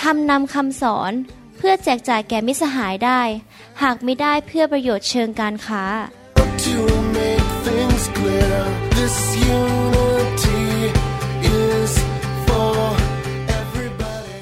ทำนำคำสอนเพื่อแจกจ่ายแก่มิสหายได้ หากไม่ได้เพื่อประโยชน์เชิงการค้า To make things clear, this unity is for everybody.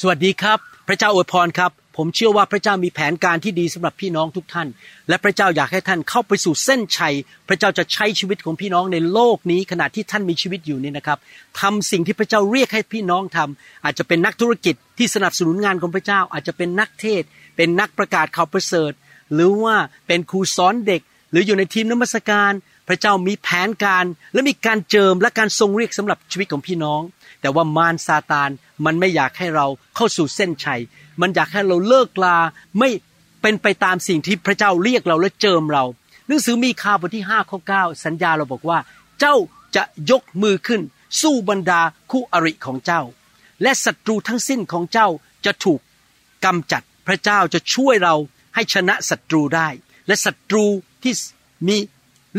สวัสดีครับ พระเจ้าอวยพรครับ ผมเชื่อว่าพระเจ้ามีแผนการที่ดีสำหรับพี่น้องทุกท่าน และพระเจ้าอยากให้ท่านเข้าไปสู่เส้นชัย พระเจ้าจะใช้ชีวิตของพี่น้องในโลกนี้ขณะที่ท่านมีชีวิตอยู่นี่นะครับทำสิ่งที่พระเจ้าเรียกให้พี่น้องทำอาจจะเป็นนักธุรกิจที่สนับสนุนงานของพระเจ้า อาจจะเป็นนักเทศ เป็นนักประกาศข่าวประเสริฐ หรือว่าเป็นครูสอนเด็ก หรืออยู่ในทีมนมัสการ พระเจ้ามีแผนการ และมีการเจิมและการทรงเรียกสำหรับชีวิตของพี่น้อง แต่ว่ามารซาตานมันไม่อยากให้เราเข้าสู่เส้นชัย มันอยากให้เราเลิกลาไม่เป็นไปตามสิ่งที่พระเจ้าเรียกเราและเจิมเราหนังสือมีคาบทที่5ข้อ9สัญญาเราบอกว่า เจ้าจะยกมือขึ้น สู้บรรดาคู่อริของเจ้า และศัตรูทั้งสิ้นของเจ้าจะถูกกำจัดพระเจ้าจะช่วยเราให้ชนะศัตรูได้ และศัตรูที่มี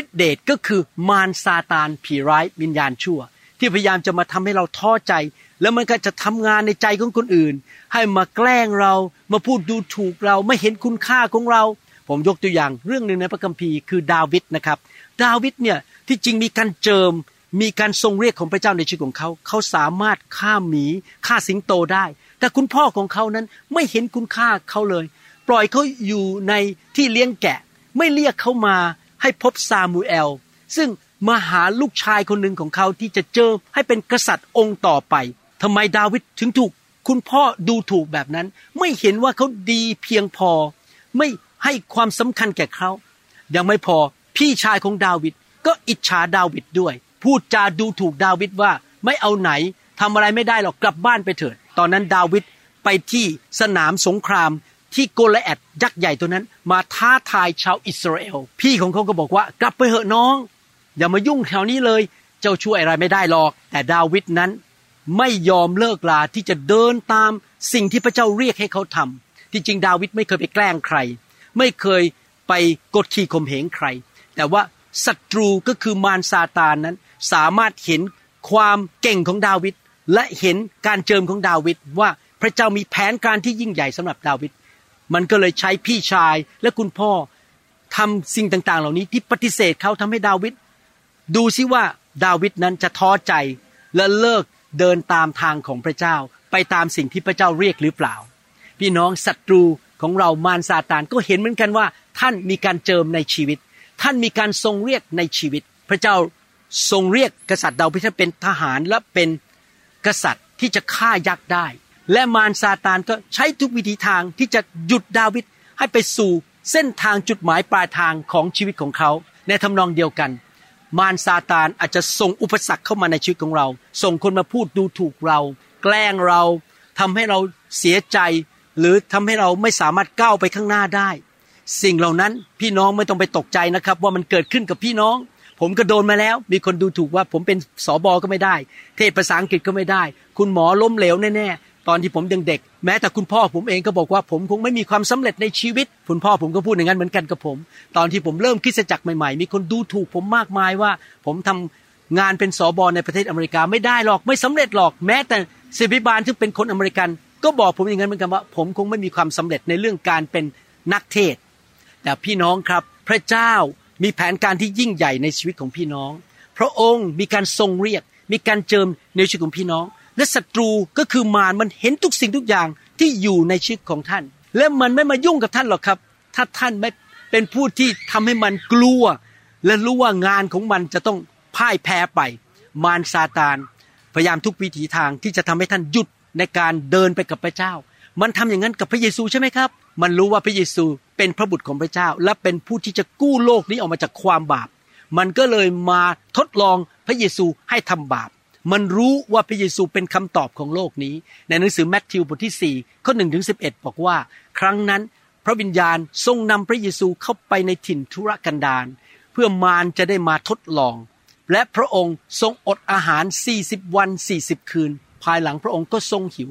ฤทธิเดชก็คือมารซาตานผีร้ายวิญญาณชั่ว ที่พยายามจะมาทำให้เราท้อใจ แล้วมันก็จะทำงานในใจของคนอื่น ให้มาแกล้งเรามาพูดดูถูกเราไม่เห็นคุณค่าของเรา ผมยกตัวอย่างเรื่องหนึ่งในพระคัมภีร์คือดาวิดนะครับ ดาวิดเนี่ยที่จริงมีการเจิมมีการทรงเรียกของพระเจ้าในชีวิตของเขา เขาสามารถฆ่าหมีฆ่าสิงโตได้ แต่คุณพ่อของเขานั้นไม่เห็นคุณค่าเขาเลย ปล่อยเขาอยู่ในที่เลี้ยงแกะ ไม่เรียกเขามาให้พบซามูเอล ซึ่ง มาหาลูกชายคนหนึ่งของเขาที่จะเจอให้เป็นกษัตริย์องค์ต่อไปทำไมดาวิดถึงถูกคุณพ่อดูถูกแบบนั้น ไม่เห็นว่าเขาดีเพียงพอ ไม่ให้ความสำคัญแก่เขา ยังไม่พอพี่ชายของดาวิดก็อิจฉาดาวิดด้วย พูดจาดูถูกดาวิดว่าไม่เอาไหนทำอะไรไม่ได้หรอกกลับบ้านไปเถิด ตอนนั้นดาวิดไปที่สนามสงครามที่โกลแอดยักษ์ใหญ่ตัวนั้น มาท้าทายชาวอิสราเอล พี่ของเขาก็บอกว่ากลับไปเหอะน้อง อย่ามายุ่งแถวนี้เลย เจ้าช่วยอะไรไม่ได้หรอก แต่ดาวิดนั้นไม่ยอมเลิกลาที่จะเดินตามสิ่งที่พระเจ้าเรียกให้เขาทำที่จริงดาวิดไม่เคยไปแกล้งใคร ไม่เคยไปกดขี่ข่มเหงใคร แต่ว่าศัตรูก็คือมารซาตานนั้น สามารถเห็นความเก่งของดาวิดและเห็นการเจิมของดาวิดว่าพระเจ้ามีแผนการที่ยิ่งใหญ่สำหรับดาวิดมันก็เลยใช้พี่ชายและคุณพ่อทำสิ่งต่างๆ เหล่านี้ที่ปฏิเสธเขาทำให้ดาวิด ดูซิว่าดาวิดนั้นจะท้อใจและเลิกเดินตามทางของพระเจ้า ไปตามสิ่งที่พระเจ้าเรียกหรือเปล่า พี่น้องศัตรูของเรามารซาตานก็เห็นเหมือนกันว่า ท่านมีการเจิมในชีวิต ท่านมีการทรงเรียกในชีวิต พระเจ้าทรงเรียกกษัตริย์ดาวิดให้เป็นทหารและเป็นกษัตริย์ที่จะฆ่ายักษ์ได้ และมารซาตานก็ใช้ทุกวิธีทางที่จะหยุดดาวิดให้ไปสู่เส้นทางจุดหมายปลายทางของชีวิตของเขา ในทำนองเดียวกัน มารซาตานอาจจะส่งอุปสรรคเข้ามาในชีวิตของเรา ส่งคนมาพูดดูถูกเรา แกล้งเราทำให้เราเสียใจ หรือทำให้เราไม่สามารถก้าวไปข้างหน้าได้ สิ่งเหล่านั้นพี่น้องไม่ต้องไปตกใจนะครับ ว่ามันเกิดขึ้นกับพี่น้อง ผมก็โดนมาแล้ว มีคนดูถูกว่าผมเป็นสอบอก็ไม่ได้ เทศภาษาอังกฤษก็ไม่ได้ คุณหมอล้มเหลวแน่ๆ ตอนที่ผมยังเด็ก แม้แต่คุณพ่อผมเองก็บอกว่าผมคงไม่มีความสำเร็จในชีวิต คุณพ่อผมก็พูดอย่างนั้นเหมือนกันกับผม ตอนที่ผมเริ่มคริสตจักรใหม่ๆ มีคนดูถูกผมมากมายว่า ผมทำงานเป็นสอบอในประเทศอเมริกาไม่ได้หรอกไม่สำเร็จหรอก แม้แต่ศิบิบาลที่เป็นคนอเมริกัน ก็บอกผมอย่างนั้นเหมือนกันว่า ผมคงไม่มีความสำเร็จในเรื่องการเป็นนักเทศ แต่พี่น้องครับ พระเจ้ามีแผนการที่ยิ่งใหญ่ในชีวิตของพี่น้อง พระองค์มีการทรงเรียก มีการเจิมในชีวิตของพี่น้อง และศัตรูก็คือมารมันเห็นทุกสิ่งทุกอย่างที่อยู่ในชีวิตของท่าน และมันไม่มายุ่งกับท่านหรอกครับ ถ้าท่านไม่เป็นผู้ที่ทำให้มันกลัว และรู้ว่างานของมันจะต้องพ่ายแพ้ไป มารซาตาน พยายามทุกวิถีทางที่จะทำให้ท่านหยุดในการเดินไปกับพระเจ้า มันทำอย่างนั้นกับพระเยซูใช่ไหมครับ มันรู้ว่าพระเยซูเป็นพระบุตรของพระเจ้า และเป็นผู้ที่จะกู้โลกนี้ออกมาจากความบาป มันก็เลยมาทดลองพระเยซูให้ทำบาป มันรู้ว่าพระเยซูเป็นคำตอบของโลกนี้ ในหนังสือแมทธิวบทที่4ข้อ1ถึง11บอกว่า ครั้งนั้นพระวิญญาณทรงนำพระเยซูเข้าไปในถิ่นทุรกันดารเพื่อมารจะได้มาทดลอง และพระองค์ทรงอดอาหาร 40 วัน 40 คืน ภายหลังพระองค์ก็ทรงหิว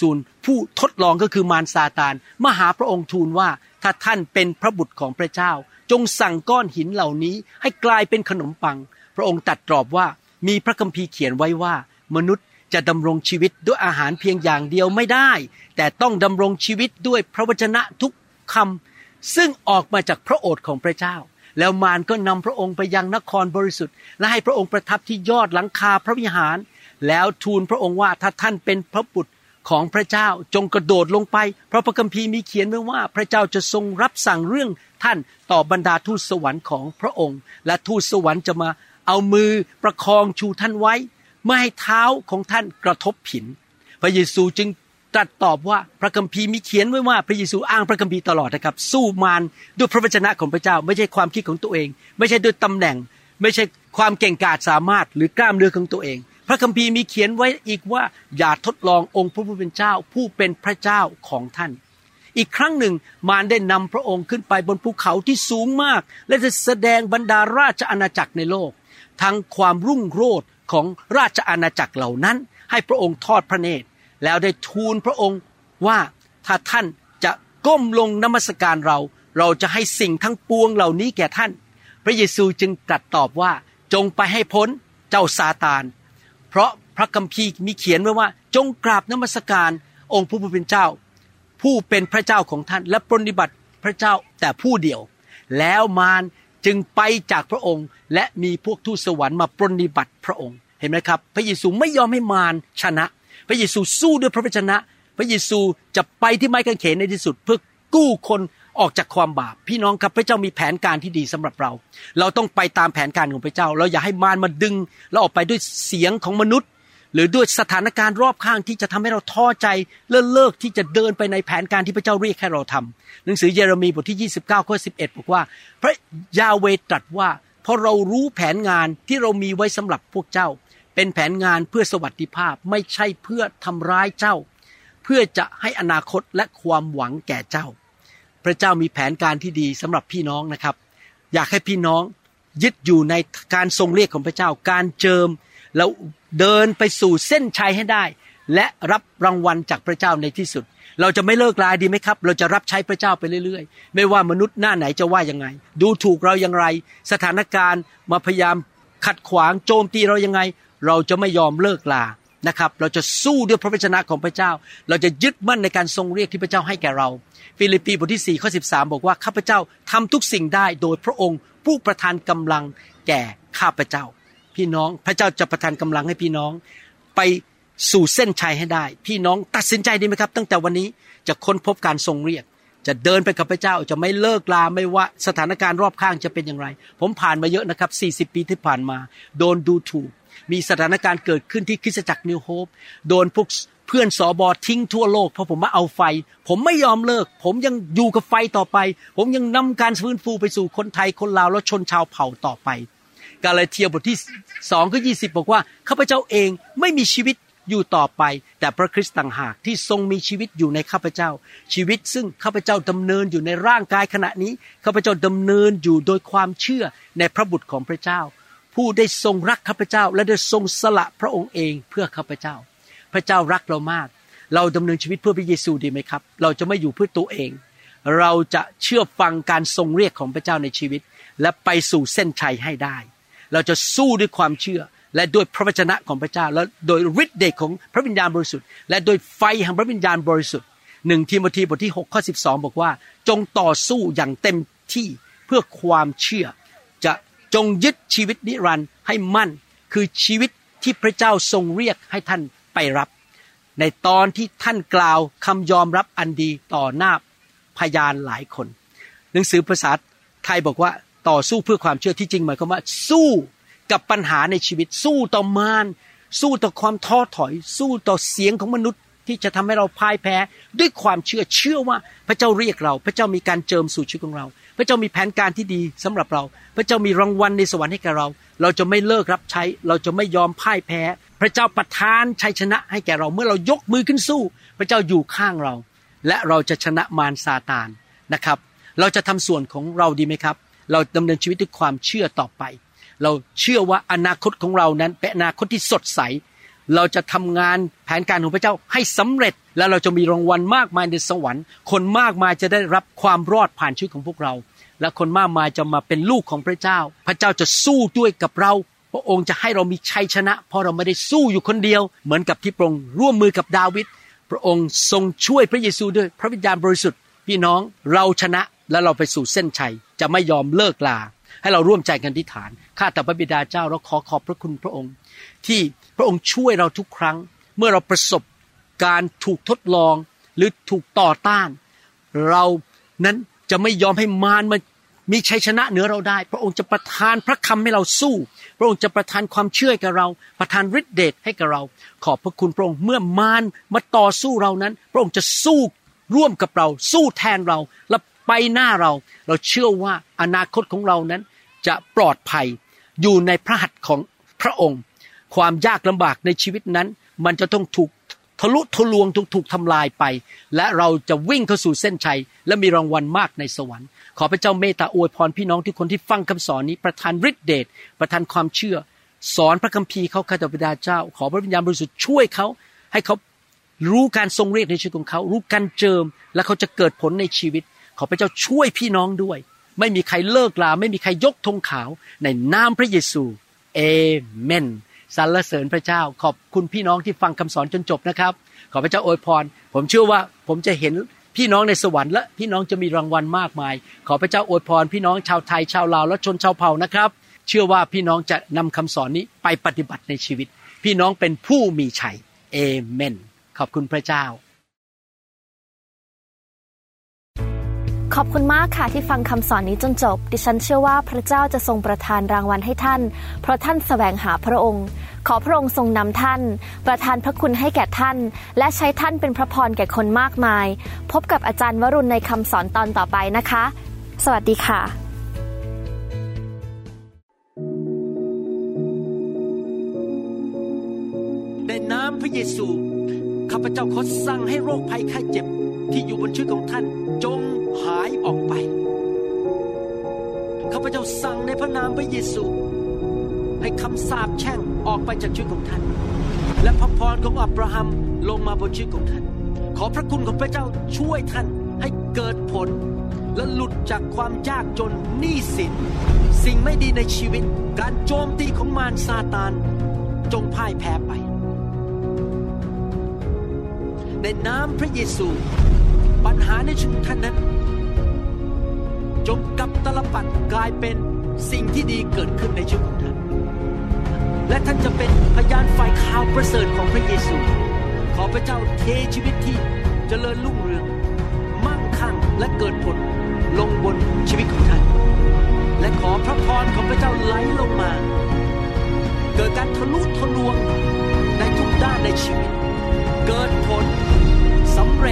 ส่วนผู้ทดลองก็คือมารซาตานมาหาพระองค์ทูลว่าถ้าท่านเป็นพระบุตรของพระเจ้า จงสั่งก้อนหินเหล่านี้ให้กลายเป็นขนมปัง พระองค์ตรัสตอบว่า มีพระคัมภีร์เขียนไว้ว่า มนุษย์จะดำรงชีวิตด้วยอาหารเพียงอย่างเดียวไม่ได้ แต่ต้องดำรงชีวิตด้วยพระวจนะทุกคำซึ่งออกมาจากพระโอษฐ์ของพระเจ้า แล้วมารก็นำพระองค์ไปยังนครบริสุทธิ์ และให้พระองค์ประทับที่ยอดหลังคาพระวิหาร แล้วทูลพระองค์ว่าถ้าท่านเป็นพระบุตรของพระเจ้าจงกระโดดลงไป เพราะพระคัมภีร์มีเขียนไว้ว่า พระเจ้าจะทรงรับสั่งเรื่องท่านต่อบรรดาทูตสวรรค์ของพระองค์ และทูตสวรรค์จะมา เอามือประคองชูท่านไว้ ไม่ให้เท้าของท่านกระทบผิน พระเยซูจึงตรัสตอบว่าพระคัมภีร์มีเขียนไว้ว่าพระเยซูอ้างพระคัมภีร์ตลอดนะครับ สู้มารด้วยพระวจนะของพระเจ้า ไม่ใช่ความคิดของตัวเอง ไม่ใช่ด้วยตำแหน่ง ไม่ใช่ความเก่งกาจสามารถหรือกล้ามเนื้อของตัวเอง พระคัมภีร์มีเขียนไว้อีกว่าอย่าทดลององค์พระผู้เป็นเจ้าผู้เป็นพระเจ้าของท่าน อีกครั้งหนึ่งมารได้นำพระองค์ขึ้นไปบนภูเขาที่สูงมาก และจะแสดงบรรดาราชอาณาจักรในโลก ทั้งความรุ่งโรจน์ของราชอาณาจักรเหล่านั้น ให้พระองค์ทอดพระเนตร แล้วได้ทูลพระองค์ว่าถ้าท่านจะก้มลงนมัสการเรา เราจะให้สิ่งทั้งปวงเหล่านี้แก่ท่าน พระเยซูจึงตรัสตอบว่าจงไปให้พ้นเจ้าซาตาน เพราะพระคัมภีร์มีเขียนไว้ว่า จงกราบนมัสการองค์ผู้เป็นเจ้า ผู้เป็นพระเจ้าของท่านและปรนิบัติพระเจ้าแต่ผู้เดียว แล้วมาร จึงไปจากพระองค์ และมีพวกทูตสวรรค์มาปรนนิบัติพระองค์ เห็นไหมครับ พระเยซูไม่ยอมให้มารชนะ พระเยซูสู้ด้วยพระวจนะ พระเยซูจะไปที่ไม้กางเขนในที่สุดเพื่อกู้คนออกจากความบาป พี่น้องครับพระเจ้ามีแผนการที่ดีสำหรับเรา เราต้องไปตามแผนการของพระเจ้า เราอย่าให้มารมาดึง เราออกไปด้วยเสียงของมนุษย์ หรือด้วยสถานการณ์รอบข้างที่จะทำให้เราท้อใจเลิกเลิกที่จะเดินไปในแผนการที่พระเจ้าเรียกให้เราทำหนังสือเยเรมีบทที่ 29ข้อ11 บอกว่า พระยาเวตรัสว่าเพราะเรารู้แผนงานที่เรามีไว้สำหรับพวกเจ้า เป็นแผนงานเพื่อสวัสดิภาพไม่ใช่เพื่อทำร้ายเจ้า เพื่อจะให้อนาคตและความหวังแก่เจ้า พระเจ้ามีแผนการที่ดีสำหรับพี่น้องนะครับ อยากให้พี่น้องยึดอยู่ในการทรงเรียกของพระเจ้า การเจิม แล้วเดินไปสู่เส้นชัยให้ได้ และรับรางวัลจากพระเจ้าในที่สุด เราจะไม่เลิกลาดีไหมครับ เราจะรับใช้พระเจ้าไปเรื่อยๆ ไม่ว่ามนุษย์หน้าไหนจะว่ายังไง ดูถูกเราอย่างไร สถานการณ์มาพยายามขัดขวางโจมตีเรายังไง เราจะไม่ยอมเลิกลานะครับ เราจะสู้ด้วยพระวจนะของพระเจ้า เราจะยึดมั่นในการทรงเรียกที่พระเจ้าให้แก่เรา ฟิลิปปีบทที่4ข้อ13 บอกว่าข้าพเจ้าทำทุกสิ่งได้โดยพระองค์ผู้ประทานกำลังแก่ข้าพเจ้า พี่น้อง พระเจ้าจะประทานกำลังให้พี่น้องไปสู่เส้นชัยให้ได้ พี่น้องตัดสินใจดีไหมครับ ตั้งแต่วันนี้จะค้นพบการทรงเรียก จะเดินไปกับพระเจ้าจะไม่เลิกลาไม่ว่าสถานการณ์รอบข้างจะเป็นอย่างไร ผมผ่านมาเยอะนะครับ 40 ปีที่ผ่านมา โดนดูถูก มีสถานการณ์เกิดขึ้นที่คริสตจักรนิวโฮปโดนพวกเพื่อนสอบอทิ้งทั่วโลกเพราะผมมาเอาไฟ ผมไม่ยอมเลิก ผมยังอยู่กับไฟต่อไป ผมยังนำการฟื้นฟูไปสู่คนไทยคนลาวและชนชาวเผ่าต่อไป กาลาเทียบทที่สองข้อยีบอกว่าข้าพเจ้าเองไม่มีชีวิตอยู่ต่อไป แต่พระคริสต์ต่างหากที่ทรงมีชีวิตอยู่ในข้าพเจ้า ชีวิตซึ่งข้าพเจ้าดำเนินอยู่ในร่างกายขณะนี้ข้าพเจ้าดำเนินอยู่โดยความเชื่อในพระบุตรของพระเจ้า ผู้ได้ทรงรักข้าพเจ้า และได้ทรงสละพระองค์เองเพื่อข้าพเจ้า พระเจ้ารักเรามาก เราดำเนินชีวิตเพื่อพระเยซูดีไหมครับ เราจะไม่อยู่เพื่อตัวเอง เราจะเชื่อฟังการทรงเรียกของพระเจ้าในชีวิต และไปสู่เส้นชัยให้ได้ เราจะสู้ด้วยความเชื่อ และด้วยพระวจนะของพระเจ้า และโดยฤทธิ์เดชของพระวิญญาณบริสุทธิ์ และโดยไฟแห่งพระวิญญาณบริสุทธิ์หนึ่งทีโมธีบทที่6ข้อ12 บอกว่า จงต่อสู้อย่างเต็มที่เพื่อความเชื่อ จะจงยึดชีวิตนิรันดร์ให้มั่น คือชีวิตที่พระเจ้าทรงเรียกให้ท่านไปรับ ในตอนที่ท่านกล่าวคำยอมรับอันดีต่อหน้าพยานหลายคน หนังสือภาษาไทยบอกว่า ต่อสู้เพื่อความเชื่อที่จริงหมายความว่า สู้กับปัญหาในชีวิต สู้ต่อมารสู้ต่อความท้อถอย สู้ต่อเสียงของมนุษย์ที่จะทำให้เราพ่ายแพ้ ด้วยความเชื่อเชื่อว่าพระเจ้าเรียกเรา พระเจ้ามีการเจิมสู่ชีวิตของเรา พระเจ้ามีแผนการที่ดีสำหรับเรา พระเจ้ามีรางวัลในสวรรค์ให้แก่เรา เราจะไม่เลิกรับใช้ เราจะไม่ยอมพ่ายแพ้ พระเจ้าประทานชัยชนะให้แก่เรา เมื่อเรายกมือขึ้นสู้ พระเจ้าอยู่ข้างเรา และเราจะชนะมารซาตานนะครับ เราจะทำส่วนของเราดีไหมครับ เราดำเนินชีวิตด้วยความเชื่อต่อไป เราเชื่อว่าอนาคตของเรานั้นเป็นอนาคตที่สดใส เราจะทำงานแผนการของพระเจ้าให้สำเร็จ และเราจะมีรางวัลมากมายในสวรรค์ คนมากมายจะได้รับความรอดผ่านชีวิตของพวกเรา และคนมากมายจะมาเป็นลูกของพระเจ้า พระเจ้าจะสู้ด้วยกับเราพระองค์จะให้เรามีชัยชนะ เพราะเราไม่ได้สู้อยู่คนเดียว เหมือนกับที่พระองค์ร่วมมือกับดาวิดพระองค์ทรงช่วยพระเยซูด้วยพระวิญญาณบริสุทธิ์ พี่น้องเราชนะ และเราไปสู่เส้นชัยจะไม่ยอมเลิกลา ให้เราร่วมใจกันที่ฐานข้าแต่พระบิดาเจ้าเราขอขอบพระคุณพระองค์ ที่พระองค์ช่วยเราทุกครั้ง เมื่อเราประสบการถูกทดลองหรือถูกต่อต้าน เรานั้นจะไม่ยอมให้มารมามีชัยชนะเหนือเราได้ พระองค์จะประทานพระคำให้เราสู้ พระองค์จะประทานความเชื่อให้กับเรา ประทานฤทธิเดชให้กับเรา ขอบพระคุณพระองค์เมื่อมารมาต่อสู้เรานั้น พระองค์จะสู้ร่วมกับเรา สู้แทนเราและ ไปหน้าเรา เราเชื่อว่าอนาคตของเรานั้นจะปลอดภัยอยู่ในพระหัตถ์ของพระองค์ ความยากลำบากในชีวิตนั้น มันจะต้องถูกทะลุทะลวงถูกถูกทำลายไป และเราจะวิ่งเข้าสู่เส้นชัย และมีรางวัลมากในสวรรค์ ขอพระเจ้าเมตตาอวยพรพี่น้องทุกคนที่ฟังคำสอนนี้ประทานฤทธิเดชประทานความเชื่อ สอนพระคัมภีร์เขาข้าแต่บิดาเจ้า ขอพระวิญญาณบริสุทธิ์ช่วยเขาให้เขารู้การทรงเรียกในชีวิตของเขา รู้การเจิม และเขาจะเกิดผลในชีวิต ขอพระเจ้าช่วยพี่น้องด้วย ไม่มีใครเลิกลา ไม่มีใครยกธงขาวในนามพระเยซูเอเมนสรรเสริญพระเจ้า ขอบคุณพี่น้องที่ฟังคำสอนจนจบนะครับ ขอพระเจ้าอวยพร ผมเชื่อว่าผมจะเห็นพี่น้องในสวรรค์และพี่น้องจะมีรางวัลมากมาย ขอพระเจ้าอวยพร พี่น้องชาวไทยชาวลาวและชนชาวเผ่านะครับ เชื่อว่าพี่น้องจะนำคำสอนนี้ไปปฏิบัติในชีวิต พี่น้องเป็นผู้มีชัยเอเมน ขอบคุณพระเจ้า ขอบคุณมากค่ะที่ฟังคำสอนนี้จนจบ ดิฉันเชื่อว่าพระเจ้าจะทรงประทานรางวัลให้ท่าน เพราะท่านแสวงหาพระองค์ ขอพระองค์ทรงนำท่าน ประทานพระคุณให้แก่ท่าน และใช้ท่านเป็นพระพรแก่คนมากมาย พบกับอาจารย์วรุณในคำสอนตอนต่อไปนะคะ สวัสดีค่ะ ในนามพระเยซูข้าพเจ้าขอสั่งให้โรคภัยไข้เจ็บที่อยู่บนชีวิตของท่าน ออกไปข้าพเจ้าสั่งในพระนามพระเยซู ให้คำสาปแช่งออกไปจากชีวิตของท่าน และพระพรของอับราฮัมลงมาบนชีวิตของท่าน ขอพระคุณของพระเจ้าช่วยท่านให้เกิดผล และหลุดจากความยากจนหนี้สิน สิ่งไม่ดีในชีวิต การโจมตีของมารซาตานจงพ่ายแพ้ไป ในนามพระเยซู ปัญหาในชีวิตท่านนั้น จงกับตลปัดกลายเป็นสิ่งที่ดีเกิดขึ้นในชีวิตของท่าน และท่านจะเป็นพยานฝ่ายข่าวประเสริฐของพระเยซู ขอพระเจ้าเทชีวิตที่เจริญรุ่งเรือง มั่งคั่งและเกิดผลลงบนชีวิตของท่าน และขอพระพรของพระเจ้าไหลลงมา เกิดการทะลุทะลวงในทุกด้านในชีวิต เกิดผลสำเร็จ